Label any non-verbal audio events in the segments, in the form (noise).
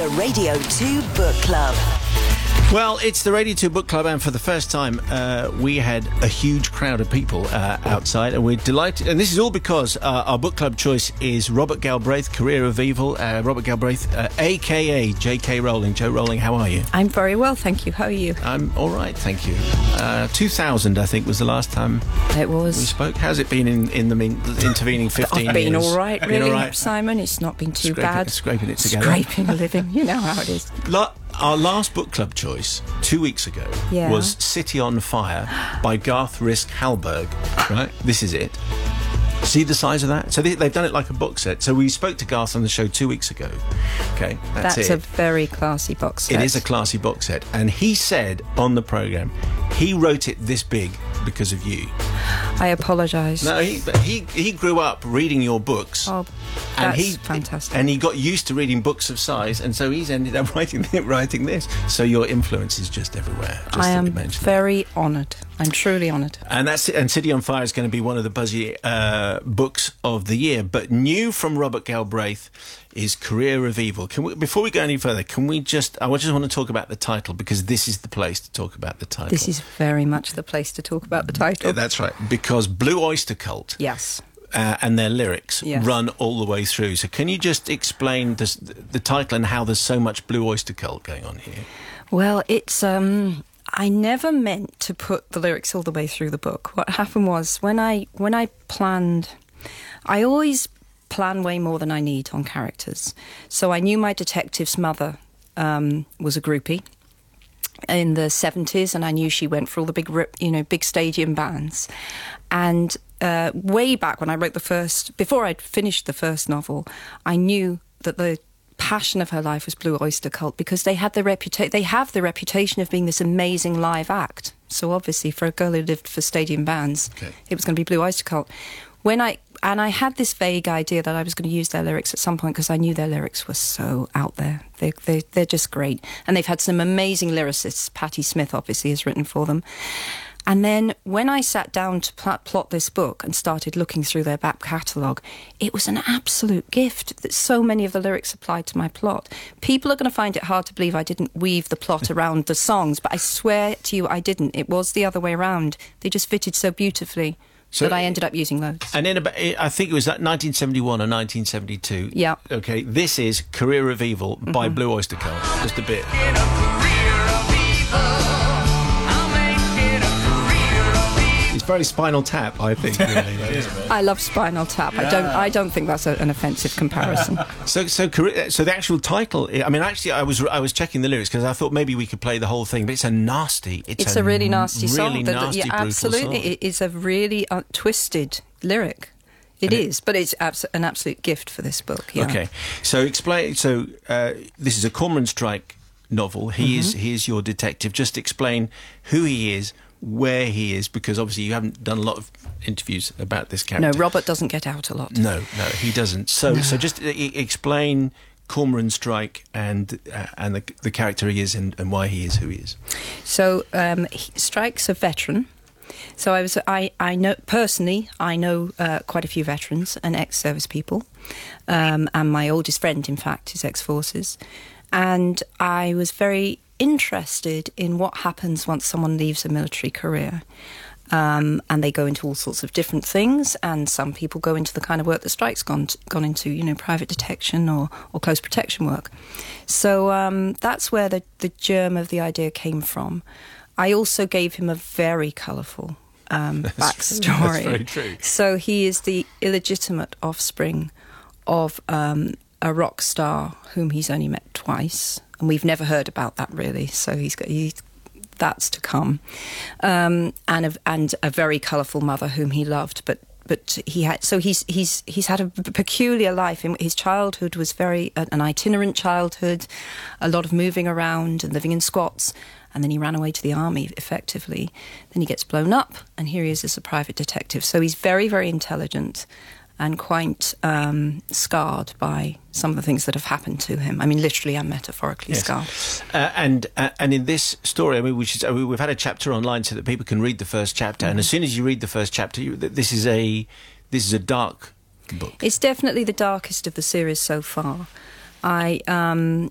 The Radio 2 Book Club. Well, it's the Radio 2 Book Club, and for the first time, uh, we had a huge crowd of people uh, outside, and we're delighted. And this is all because uh, our book club choice is Robert Galbraith, Career of Evil. Uh, Robert Galbraith, aka uh, J.K. Rowling. Jo Rowling, how are you? I'm very well, thank you. How are you? I'm all right, thank you. Uh, 2000, I think, was the last time it was. we spoke. How's it been in, in the mean, intervening 15 I've been years? all right, really, all right? Simon. It's not been too Scraping- bad. scraping it together. Scraping a living. You know how it is. La- our last book club choice two weeks ago Yeah. was City on Fire by Garth Risk Hallberg. Right? This is it. See the size of that? So they, they've done it like a box set. So we spoke to Garth on the show two weeks ago. Okay, that's, That's a very classy box set. It is a classy box set. And he said on the programme, he wrote it this big because of you. I apologise. No, he, but he, he grew up reading your books. Oh, and that's he, fantastic. And he got used to reading books of size, and so he's ended up (laughs) writing writing this. So your influence is just everywhere. Just I am very honoured. I'm truly honoured. And that's it. And City on Fire is going to be one of the buzzy uh, books of the year. But new from Robert Galbraith is Career of Evil. Can we, before we go any further, can we just? I just want to talk about the title because this is the place to talk about the title. This is very much the place to talk about the title. Yeah, that's right. Because Blue Oyster Cult. yes. Uh, and their lyrics Yes. run all the way through. So, can you just explain this, the title and how there's so much Blue Oyster Cult going on here? Well, it's um I never meant to put the lyrics all the way through the book. What happened was when I when I planned I always plan way more than I need on characters. So I knew my detective's mother um, was a groupie in the 70s and I knew she went for all the big you know big stadium bands and uh, way back when I wrote the first before I'd finished the first novel I knew that the passion of her life was Blue Oyster Cult because they had the reputa- they have the reputation of being this amazing live act so obviously for a girl who lived for stadium bands Okay. it was going to be Blue Oyster Cult when I and I had this vague idea that I was going to use their lyrics at some point because I knew their lyrics were so out there. They, they, they're just great. And they've had some amazing lyricists. Patti Smith, obviously, has written for them. And then when I sat down to pl- plot this book and started looking through their back catalogue, it was an absolute gift that so many of the lyrics applied to my plot. People are going to find it hard to believe I didn't weave the plot (laughs) around the songs, but I swear to you, I didn't. It was the other way around. They just fitted so beautifully So- that I ended up using loads. And in about, eh, I think it was that 1971 or 1972. Yeah. Okay, this is Career of Evil by mm-hmm. Blue Oyster Cult. Just a bit. Very Spinal Tap, I think. (laughs) Really. I love Spinal Tap. I don't. I don't think that's a, an offensive comparison. (laughs) so, so, so the actual title. I mean, actually, I was I was checking the lyrics because I thought maybe we could play the whole thing, but it's a nasty. It's, it's a really nasty song. Really that- that- nasty, yeah, absolutely. song. It is a really uh, twisted lyric. It And it- is, but it's abs- an absolute gift for this book. Yeah. Okay, so explain. So uh, this is a Cormoran Strike novel. He is Mm-hmm. he is your detective. Just explain who he is, where he is, because obviously you haven't done a lot of interviews about this character. No. Robert doesn't get out a lot. No, no, he doesn't. So, so just e- explain Cormoran Strike and uh, and the, the character he is and, and why he is who he is. So um, he, Strike's a veteran. So I was I, I know personally I know uh, quite a few veterans and ex-service people, um, and my oldest friend, in fact, is ex-forces, and I was very interested in what happens once someone leaves a military career. Um, and they go into all sorts of different things, and some people go into the kind of work that Strike's gone gone into, you know, private detection or, or close protection work. So um, that's where the, the germ of the idea came from. I also gave him a very colourful um, (laughs) backstory. That's very true. So he is the illegitimate offspring of um, a rock star whom he's only met twice, and we've never heard about that really. So he's got he, that's to come, um, and a, and a very colourful mother whom he loved, but. But he had so he's he's he's had a peculiar life. His childhood was very an itinerant childhood, a lot of moving around and living in squats. And then he ran away to the army effectively. Then he gets blown up, and here he is as a private detective. So he's very, very intelligent and quite um, scarred by some of the things that have happened to him. I mean, literally and metaphorically Yes. scarred. Uh, and uh, and in this story, I mean, which is, I mean, we've had a chapter online so that people can read the first chapter. And as soon as you read the first chapter, you, this is a this is a dark book. It's definitely the darkest of the series so far. I um,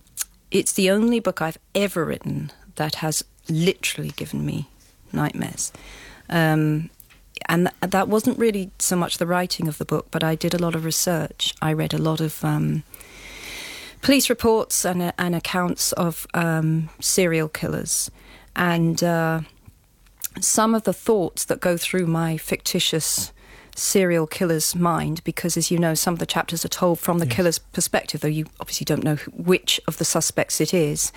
it's the only book I've ever written that has literally given me nightmares. Um, and th- that wasn't really so much the writing of the book, but I did a lot of research. I read a lot of um, police reports and, and accounts of um, serial killers. And uh, some of the thoughts that go through my fictitious serial killer's mind, because as you know, some of the chapters are told from the yes. killer's perspective, though you obviously don't know which of the suspects it is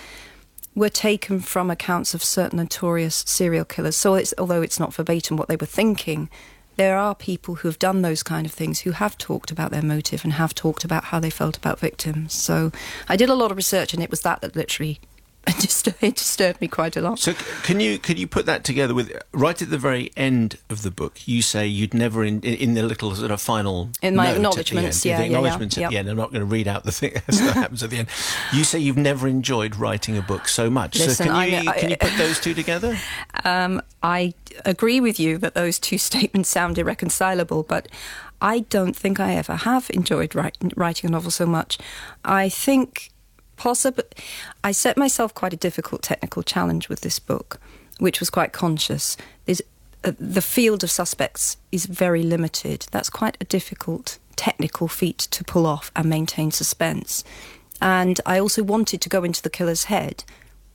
were taken from accounts of certain notorious serial killers. So, it's, although it's not verbatim what they were thinking, there are people who have done those kind of things who have talked about their motive and have talked about how they felt about victims. So, I did a lot of research, and it was that that literally it (laughs) just it disturbed me quite a lot. So can you could you put that together with right at the very end of the book? You say you'd never in in the little sort of final in my acknowledgements, yeah, the acknowledgements yeah, yeah. at the end. I'm not going to read out the thing (laughs) that happens at the end. You say you've never enjoyed writing a book so much. Listen, so can you I, can you put those two together? (laughs) Um, I agree with you that those two statements sound irreconcilable, but. I don't think I ever have enjoyed write, writing a novel so much. I think possible. I set myself quite a difficult technical challenge with this book, which was quite conscious. There's, uh, the field of suspects is very limited. That's quite a difficult technical feat to pull off and maintain suspense. And I also wanted to go into the killer's head,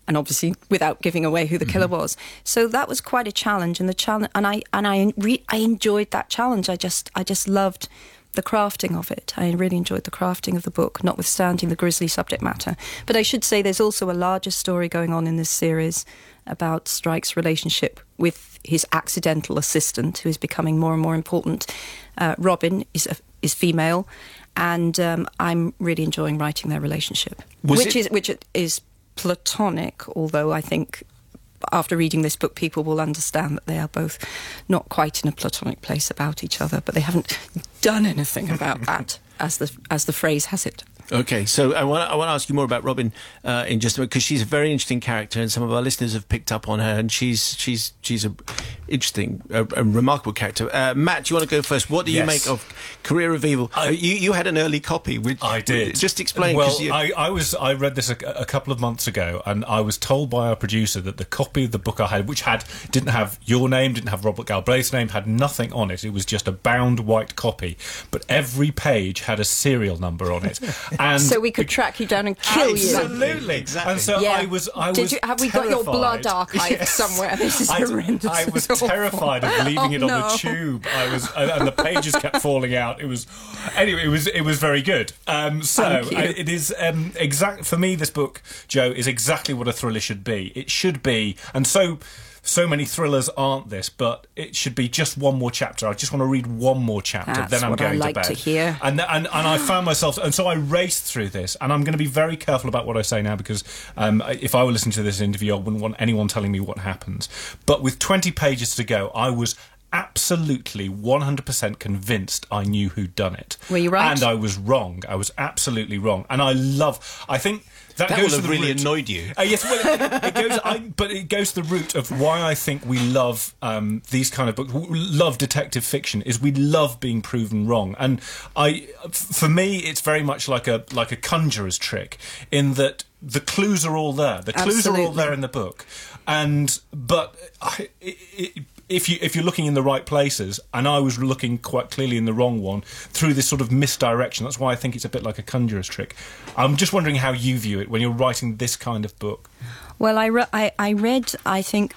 and obviously without giving away who the mm-hmm. killer was. So that was quite a challenge, and the challenge, and I and I re- I enjoyed that challenge. I just I just loved the crafting of it. I really enjoyed the crafting of the book, notwithstanding the grisly subject matter. But I should say there's also a larger story going on in this series about Strike's relationship with his accidental assistant, who is becoming more and more important. Uh, Robin is a, is female, and um, I'm really enjoying writing their relationship, Was which it- is which is platonic. Although I think after reading this book, people will understand that they are both not quite in a platonic place about each other, but they haven't done anything about (laughs) that, as the as the phrase has it. Okay, so I want I want to ask you more about Robin uh, in just a minute because she's a very interesting character, and some of our listeners have picked up on her, and she's she's she's a interesting, a, a remarkable character. Uh, Matt, do you want to go first? What do you yes. make of Career of Evil? I, uh, you you had an early copy. Which, I did. Just explain. Well, you... I, I was I read this a, a, couple of months ago, and I was told by our producer that the copy of the book I had, which had didn't have your name, didn't have Robert Galbraith's name, had nothing on it. It was just a bound white copy, but every page had a serial number on it. (laughs) And so we could track you down and kill absolutely, you. Absolutely, exactly. And so yeah. I was, I Did was. You, have we got your blood archive yes. somewhere? This is I, horrendous. I was terrified of (laughs) leaving it oh, on no. the tube. I was, and the pages kept falling out. It was, anyway, it was, it was very good. Um, so I, it is um, exact for me. This book, Jo, is exactly what a thriller should be. It should be, and so so many thrillers aren't this, but it should be just one more chapter. I just want to read one more chapter, That's then I'm what going I like to bed. To hear. And, and and I found myself, and so I raced through this, and I'm going to be very careful about what I say now because um, if I were listening to this interview, I wouldn't want anyone telling me what happens. But with 20 pages to go, I was absolutely 100% convinced I knew who'd done it. Were you right? And I was wrong. I was absolutely wrong. And I love, I think that, that goes would have really root. annoyed you. Uh, yes, well, it, goes. I, but it goes to the root of why I think we love um, these kind of books. We love detective fiction is we love being proven wrong, and I, for me, it's very much like a like a conjurer's trick in that the clues are all there. The clues Absolutely. are all there in the book, and but I, it, it, if you if you're looking in the right places, and I was looking quite clearly in the wrong one through this sort of misdirection. That's why I think it's a bit like a conjurer's trick. I'm just wondering how you view it when you're writing this kind of book. Well, I re- I, I read. I think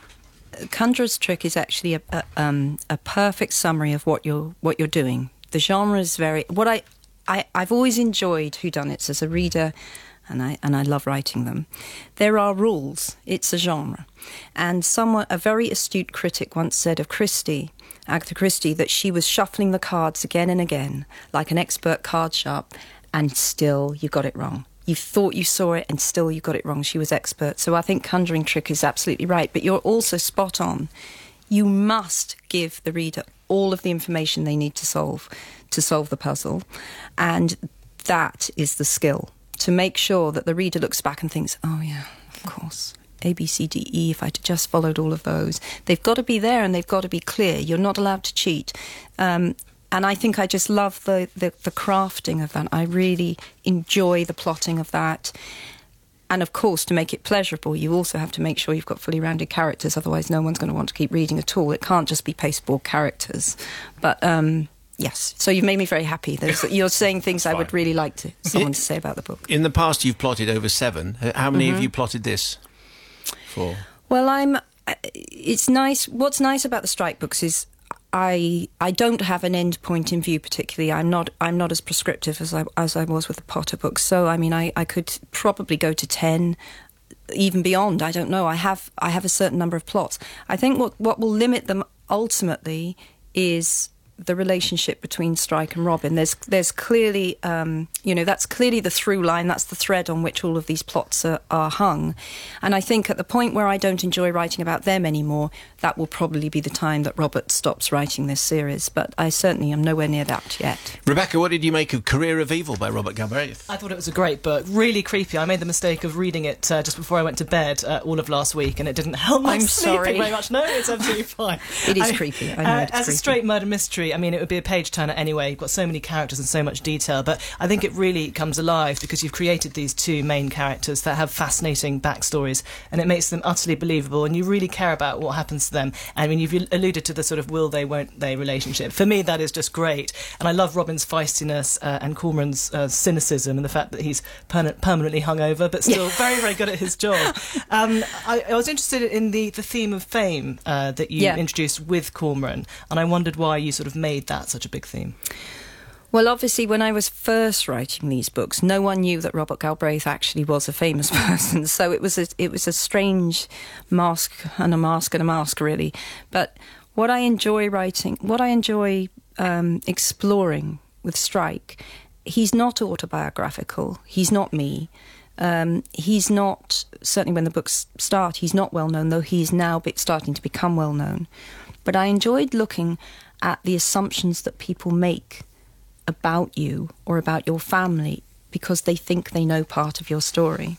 conjurer's trick is actually a a, um, a perfect summary of what you're what you're doing. The genre is very what I. I, I've always enjoyed whodunits as a reader and I and I love writing them. There are rules. It's a genre, and someone, a very astute critic, once said of Christie, Agatha Christie, that she was shuffling the cards again and again, like an expert card sharp, and still you got it wrong. You thought you saw it, and still you got it wrong. She was expert. So I think Conjuring Trick is absolutely right, but you're also spot on. You must give the reader all of the information they need to solve to solve the puzzle, and that is the skill to make sure that the reader looks back and thinks, oh, yeah, of course. A, B, C, D, E, if I'd just followed all of those. They've got to be there and they've got to be clear. You're not allowed to cheat. Um, and I think I just love the, the, the, crafting of that. I really enjoy the plotting of that. and of course, to make it pleasurable, you also have to make sure you've got fully rounded characters. Otherwise, no one's going to want to keep reading at all. It can't just be pasteboard characters. But um, yes, so you've made me very happy. There's, you're saying (laughs) things I would really like to someone to say about the book. In the past, you've plotted over seven. How many mm-hmm. have you plotted this for? Well, I'm. Uh, it's nice. What's nice about the strike books is I I don't have an end point in view particularly. I'm not I'm not as prescriptive as I as I was with the Potter books. So I mean I, I could probably go to ten, even beyond. I don't know. I have I have a certain number of plots. I think what what will limit them ultimately is the relationship between Strike and Robin. There's there's clearly um, you know that's clearly the through line. That's the thread on which all of these plots are, are, hung. And I think at the point where I don't enjoy writing about them anymore, that will probably be the time that Robert stops writing this series. But I certainly am nowhere near that yet. Rebecca, what did you make of Career of Evil by Robert Galbraith? I thought it was a great book, really creepy. I made the mistake of reading it uh, just before I went to bed uh, all of last week, and it didn't help my I'm (laughs) sleeping sorry. very much. No, it's absolutely fine. (laughs) it is I, creepy. I know uh, as creepy. a straight murder mystery, I mean, it would be a page turner anyway. You've got so many characters and so much detail, but I think it really comes alive because you've created these two main characters that have fascinating backstories, and it makes them utterly believable, and you really care about what happens to them. I mean, you've alluded to the sort of will they, won't they relationship. For me, that is just great, and I love Robin's feistiness uh, and Cormoran's uh, cynicism and the fact that he's per- permanently hungover, but still very, very good at his job. (laughs) Um, I, I, was interested in the, the theme of fame uh, that you yeah. introduced with Cormoran, and I wondered why you sort of made that such a big theme. Well, obviously, when I was first writing these books, no one knew that Robert Galbraith actually was a famous (laughs) person. So it was a, it was a strange mask and a mask and a mask, really. But what I enjoy writing, what I enjoy um, exploring with Strike, he's not autobiographical. He's not me. Um, he's not certainly when the books start. He's not well known, though he's now starting to become well known. But I enjoyed looking at the assumptions that people make about you or about your family because they think they know part of your story.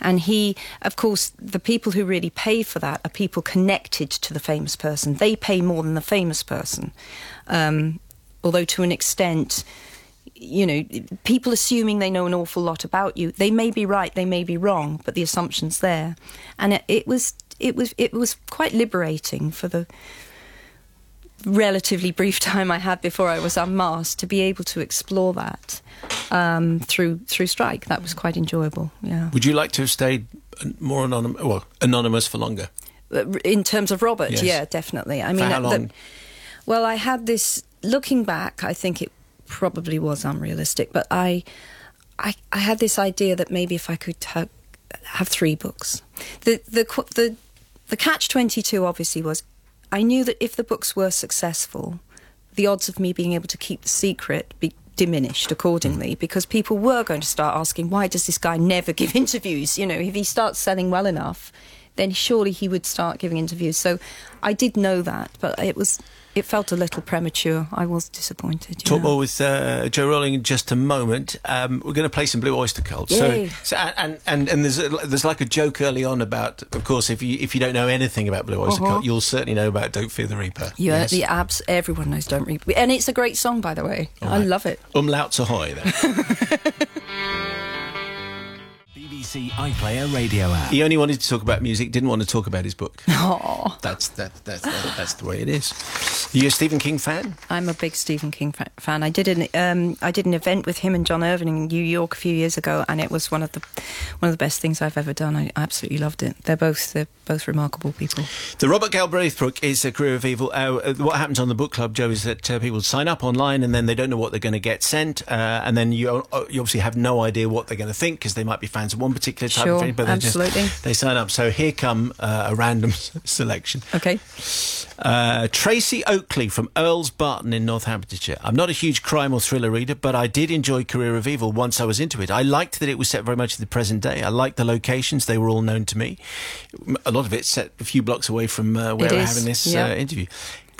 And he, of course, the people who really pay for that are people connected to the famous person. They pay more than the famous person. Um, although, to an extent, you know, people assuming they know an awful lot about you, they may be right, they may be wrong, but the assumption's there. And it, it was, it was, it was quite liberating for the relatively brief time I had before I was unmasked to be able to explore that um, through through Strike. That was quite enjoyable. Yeah. Would you like to have stayed more anonymous, well, anonymous for longer? Uh, in terms of Robert, yes. yeah, definitely. I mean, for how long? The, well, I had this. Looking back, I think it probably was unrealistic, but I, I, I had this idea that maybe if I could ha- have three books, the the the the catch twenty two obviously was I knew that if the books were successful, the odds of me being able to keep the secret be diminished accordingly mm. because people were going to start asking why does this guy never give (laughs) interviews? You know if he starts selling well enough then surely he would start giving interviews. So i did know that but it was it felt a little premature. I was disappointed. Talk more with uh, Jo Rowling in just a moment. Um, we're going to play some Blue Oyster Cult. So, so, and and and there's a, there's like a joke early on about, of course, if you if you don't know anything about Blue Oyster uh-huh. Cult, you'll certainly know about Don't Fear the Reaper. Yeah, yes. the abs. Everyone knows Don't Reaper, and it's a great song, by the way. Right. I love it. Umlauts ahoy, then. (laughs) BBC iPlayer radio app. He only wanted to talk about music, didn't want to talk about his book. (laughs) Oh. That's that, that, that, that's the way it is. Are you a Stephen King fan? I'm a big Stephen King fa- fan. I did an um, I did an event with him and John Irving in New York a few years ago, and it was one of the one of the best things I've ever done. I absolutely loved it. They're both they're both remarkable people. The Robert Galbraith book is a career of evil. Uh, what happens on the book club, Jo, is that uh, people sign up online and then they don't know what they're going to get sent, uh, and then you uh, you obviously have no idea what they're going to think because they might be fans of one particular type sure, of thing, but absolutely. Just, they sign up. So here come uh, a random (laughs) selection. Okay. Uh, Tracy Oakley from Earls Barton in Northamptonshire. I'm not a huge crime or thriller reader, but I did enjoy Career of Evil once I was into it. I liked that it was set very much in the present day. I liked the locations; they were all known to me. A lot of it set a few blocks away from uh, where we're having this uh, interview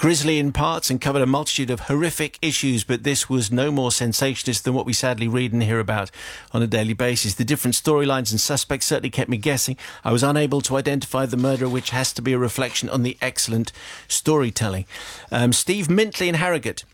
grisly in parts and covered a multitude of horrific issues, but this was no more sensationalist than what we sadly read and hear about on a daily basis. The different storylines and suspects certainly kept me guessing. I was unable to identify the murderer, which has to be a reflection on the excellent storytelling. Um, Steve Mintley in Harrogate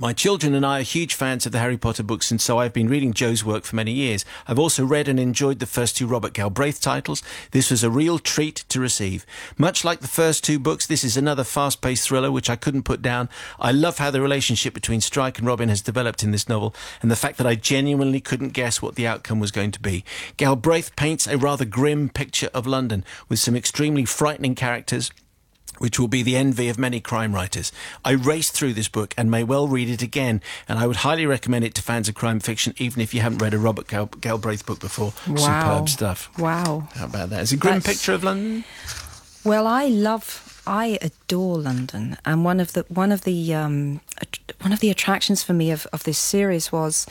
My children and I are huge fans of the Harry Potter books, and so I've been reading Jo's work for many years. I've also read and enjoyed the first two Robert Galbraith titles. This was a real treat to receive. Much like the first two books, this is another fast paced thriller which I couldn't put down. I love how the relationship between Strike and Robin has developed in this novel, and the fact that I genuinely couldn't guess what the outcome was going to be. Galbraith paints a rather grim picture of London with some extremely frightening characters which will be the envy of many crime writers. I raced through this book and may well read it again, and I would highly recommend it to fans of crime fiction, even if you haven't read a Robert Gal- Galbraith book before. Wow. Superb stuff. Wow. How about that? It's a grim That's- picture of London. Well, I love, I adore London, and one of the one of the um, one of the attractions for me of, of this series was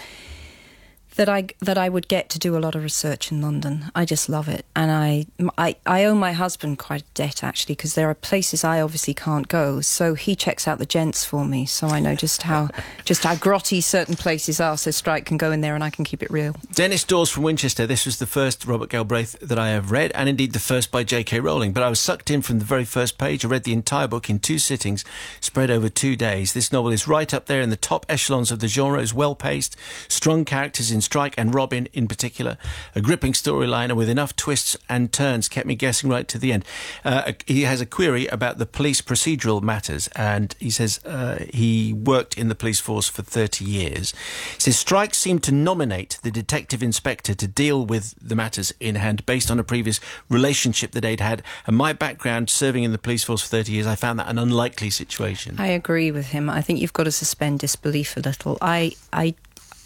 that I that I would get to do a lot of research in London. I just love it, and I I, I owe my husband quite a debt actually because there are places I obviously can't go, so he checks out the gents for me, so I know just how (laughs) just how grotty certain places are. So Strike can go in there, and I can keep it real. Dennis Dawes from Winchester. This was the first Robert Galbraith that I have read, and indeed the first by J.K. Rowling. But I was sucked in from the very first page. I read the entire book in two sittings, spread over two days. This novel is right up there in the top echelons of the genre. It's well paced, strong characters in Strike and Robin in particular, a gripping storyline, with enough twists and turns, kept me guessing right to the end. Uh, he has a query about the police procedural matters, and he says uh, he worked in the police force for 30 years. He says Strike seemed to nominate the detective inspector to deal with the matters in hand based on a previous relationship that they'd had. And my background serving in the police force for 30 years, I found that an unlikely situation. I agree with him. I think you've got to suspend disbelief a little. I, I,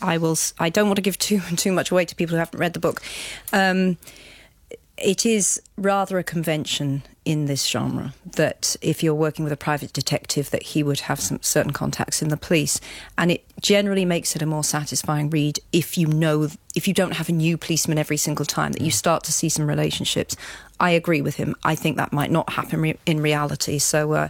I will. I don't want to give too (laughs) too much away to people who haven't read the book. Um, it is rather a convention in this genre that if you're working with a private detective that he would have some certain contacts in the police and it generally makes it a more satisfying read if you know if you don't have a new policeman every single time that you start to see some relationships i agree with him i think that might not happen re- in reality so uh,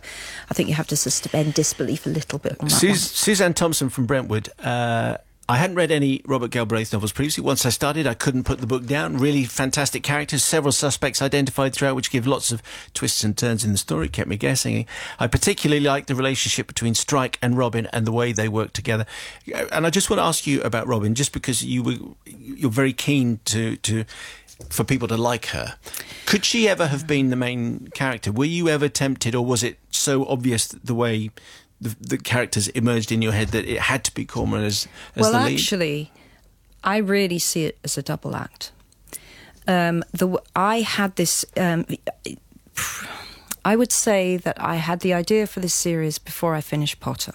i think you have to suspend disbelief a little bit on that. Suzanne Thompson from Brentwood. Uh, I hadn't read any Robert Galbraith novels previously. Once I started, I couldn't put the book down. Really fantastic characters, several suspects identified throughout, which give lots of twists and turns in the story, kept me guessing. I particularly liked the relationship between Strike and Robin and the way they work together. And I just want to ask you about Robin, just because you were you're very keen to to for people to like her. Could she ever have been the main character? Were you ever tempted, or was it so obvious the way the, the characters emerged in your head that it had to be Cormoran as, as well, the lead? actually, I really see it as a double act. Um, the I had this. Um, I would say that I had the idea for this series before I finished Potter.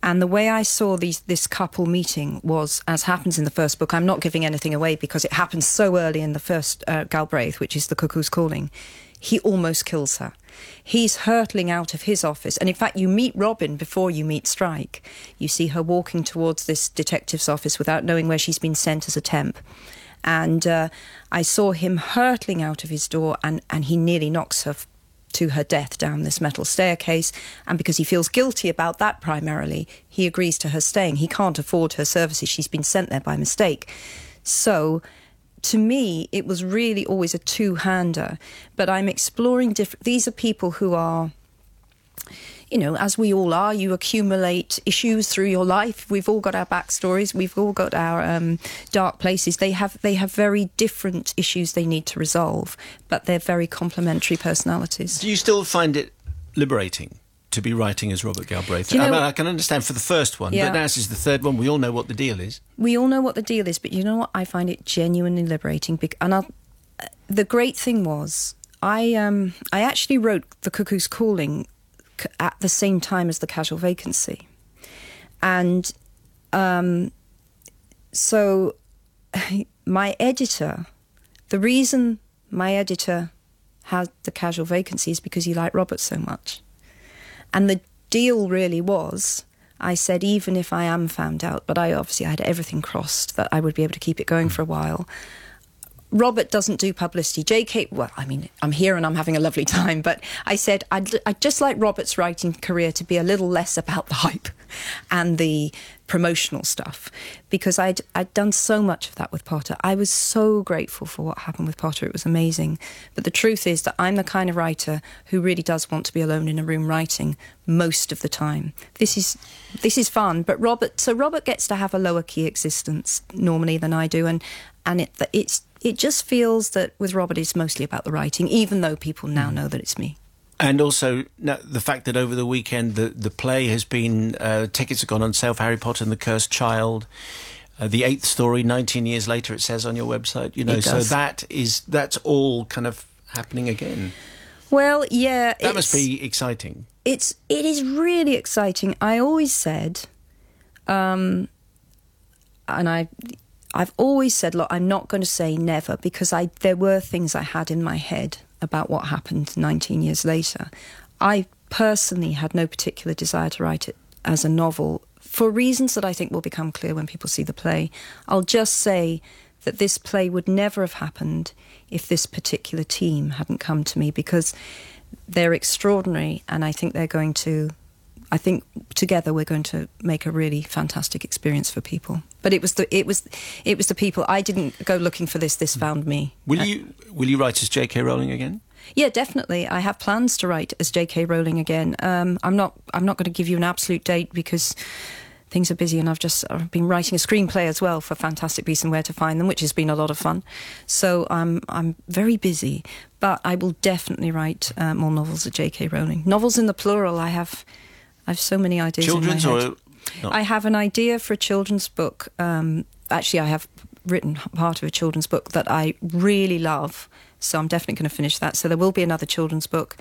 And the way I saw these, this couple meeting was, as happens in the first book, I'm not giving anything away because it happens so early in the first uh, Galbraith, which is The Cuckoo's Calling. He almost kills her. He's hurtling out of his office. And in fact, you meet Robin before you meet Strike. You see her walking towards this detective's office without knowing where she's been sent as a temp. And uh, I saw him hurtling out of his door, and, and he nearly knocks her to her death down this metal staircase. And because he feels guilty about that primarily, he agrees to her staying. He can't afford her services. She's been sent there by mistake. So to me, it was really always a two hander. But I'm exploring different. These are people who are. You know, as we all are, you accumulate issues through your life. We've all got our backstories. We've all got our um, dark places. They have they have very different issues they need to resolve, but they're very complementary personalities. Do you still find it liberating to be writing as Robert Galbraith? You I, know- mean, I can understand for the first one, Yeah. but now this is the third one. We all know what the deal is. we all know what the deal is, but you know what? I find it genuinely liberating. And I'll, the great thing was, I um, I actually wrote The Cuckoo's Calling at the same time as The Casual Vacancy, and um, so (laughs) my editor, the reason my editor had The Casual Vacancy is because he liked Robert so much. And the deal really was I said, even if I am found out, but I obviously had everything crossed that I would be able to keep it going for a while. Robert doesn't do publicity. JK, well, I mean, I'm here and I'm having a lovely time, but I said I'd, I'd just like Robert's writing career to be a little less about the hype and the promotional stuff because I'd I'd done so much of that with Potter. I was so grateful for what happened with Potter. It was amazing. But the truth is that I'm the kind of writer who really does want to be alone in a room writing most of the time. This is this is fun, but Robert so Robert gets to have a lower key existence normally than I do and and it it's it just feels that with Robert it's mostly about the writing even though people now mm. know that it's me. And also the fact that over the weekend the, the play has been uh, tickets have gone on sale for Harry Potter and the Cursed Child. Uh, the eighth story, 19 years later, it says on your website. You know, so that is that's all kind of happening again. Well, yeah, that must be exciting. It's it is really exciting. I always said, um, and I I've always said, look, I'm not going to say never because I there were things I had in my head about what happened 19 years later. I personally had no particular desire to write it as a novel for reasons that I think will become clear when people see the play. I'll just say that this play would never have happened if this particular team hadn't come to me because they're extraordinary and I think they're going to I think together we're going to make a really fantastic experience for people. But it was the it was it was the people. I didn't go looking for this. This found me. Will uh, you will you write as J.K. Rowling again? Yeah, definitely. I have plans to write as J.K. Rowling again. Um, I'm not. I'm not going to give you an absolute date because things are busy, and I've just I've been writing a screenplay as well for Fantastic Beasts and Where to Find Them, which has been a lot of fun. So I'm I'm very busy, but I will definitely write uh, more novels of J.K. Rowling. Novels in the plural. I have I have so many ideas. Children's or I have an idea for a children's book. Um, actually, I have written part of a children's book that I really love, so I'm definitely going to finish that. So there will be another children's book,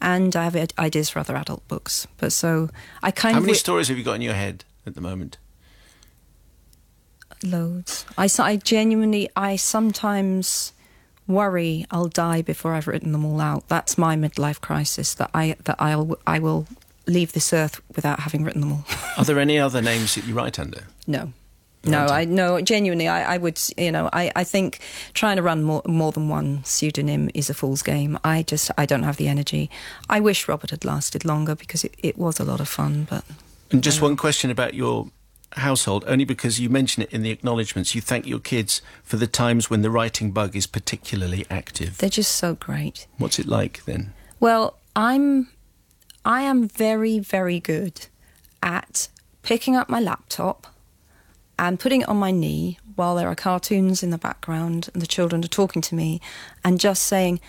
and I have ideas for other adult books. But so I kind How of. How many stories have you got in your head at the moment? Loads. I, I genuinely, I sometimes worry I'll die before I've written them all out. That's my midlife crisis. That I that I'll I will leave this earth without having written them all. Are there any other names that you write under? No. No, I no. Genuinely, I, I would. You know, I, I think trying to run more more than one pseudonym is a fool's game. I just I don't have the energy. I wish Robert had lasted longer because it, it was a lot of fun. But and just one question about your household, only because you mention it in the acknowledgements. You thank your kids for the times when the writing bug is particularly active. They're just so great. What's it like then? Well, I'm I am very, very good at picking up my laptop and putting it on my knee while there are cartoons in the background and the children are talking to me and just saying,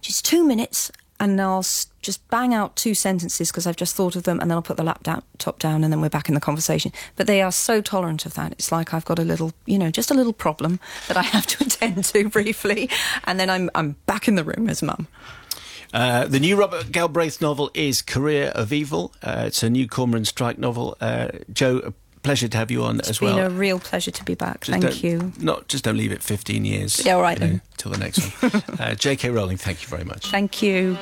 just two minutes, and I'll just bang out two sentences because I've just thought of them, and then I'll put the laptop top down, and then we're back in the conversation. But they are so tolerant of that. It's like I've got a little, you know, just a little problem that I have to (laughs) attend to (laughs) briefly, and then I'm I'm back in the room as mum. Uh, the new Robert Galbraith novel is Career of Evil. Uh, it's a new Cormoran Strike novel. Uh, Jo, a pleasure to have you on it's as well. It's been a real pleasure to be back. Just thank you. Not just don't leave it 15 years. Yeah, all right you know, Till the next one. (laughs) Uh, J.K. Rowling, thank you very much. Thank you.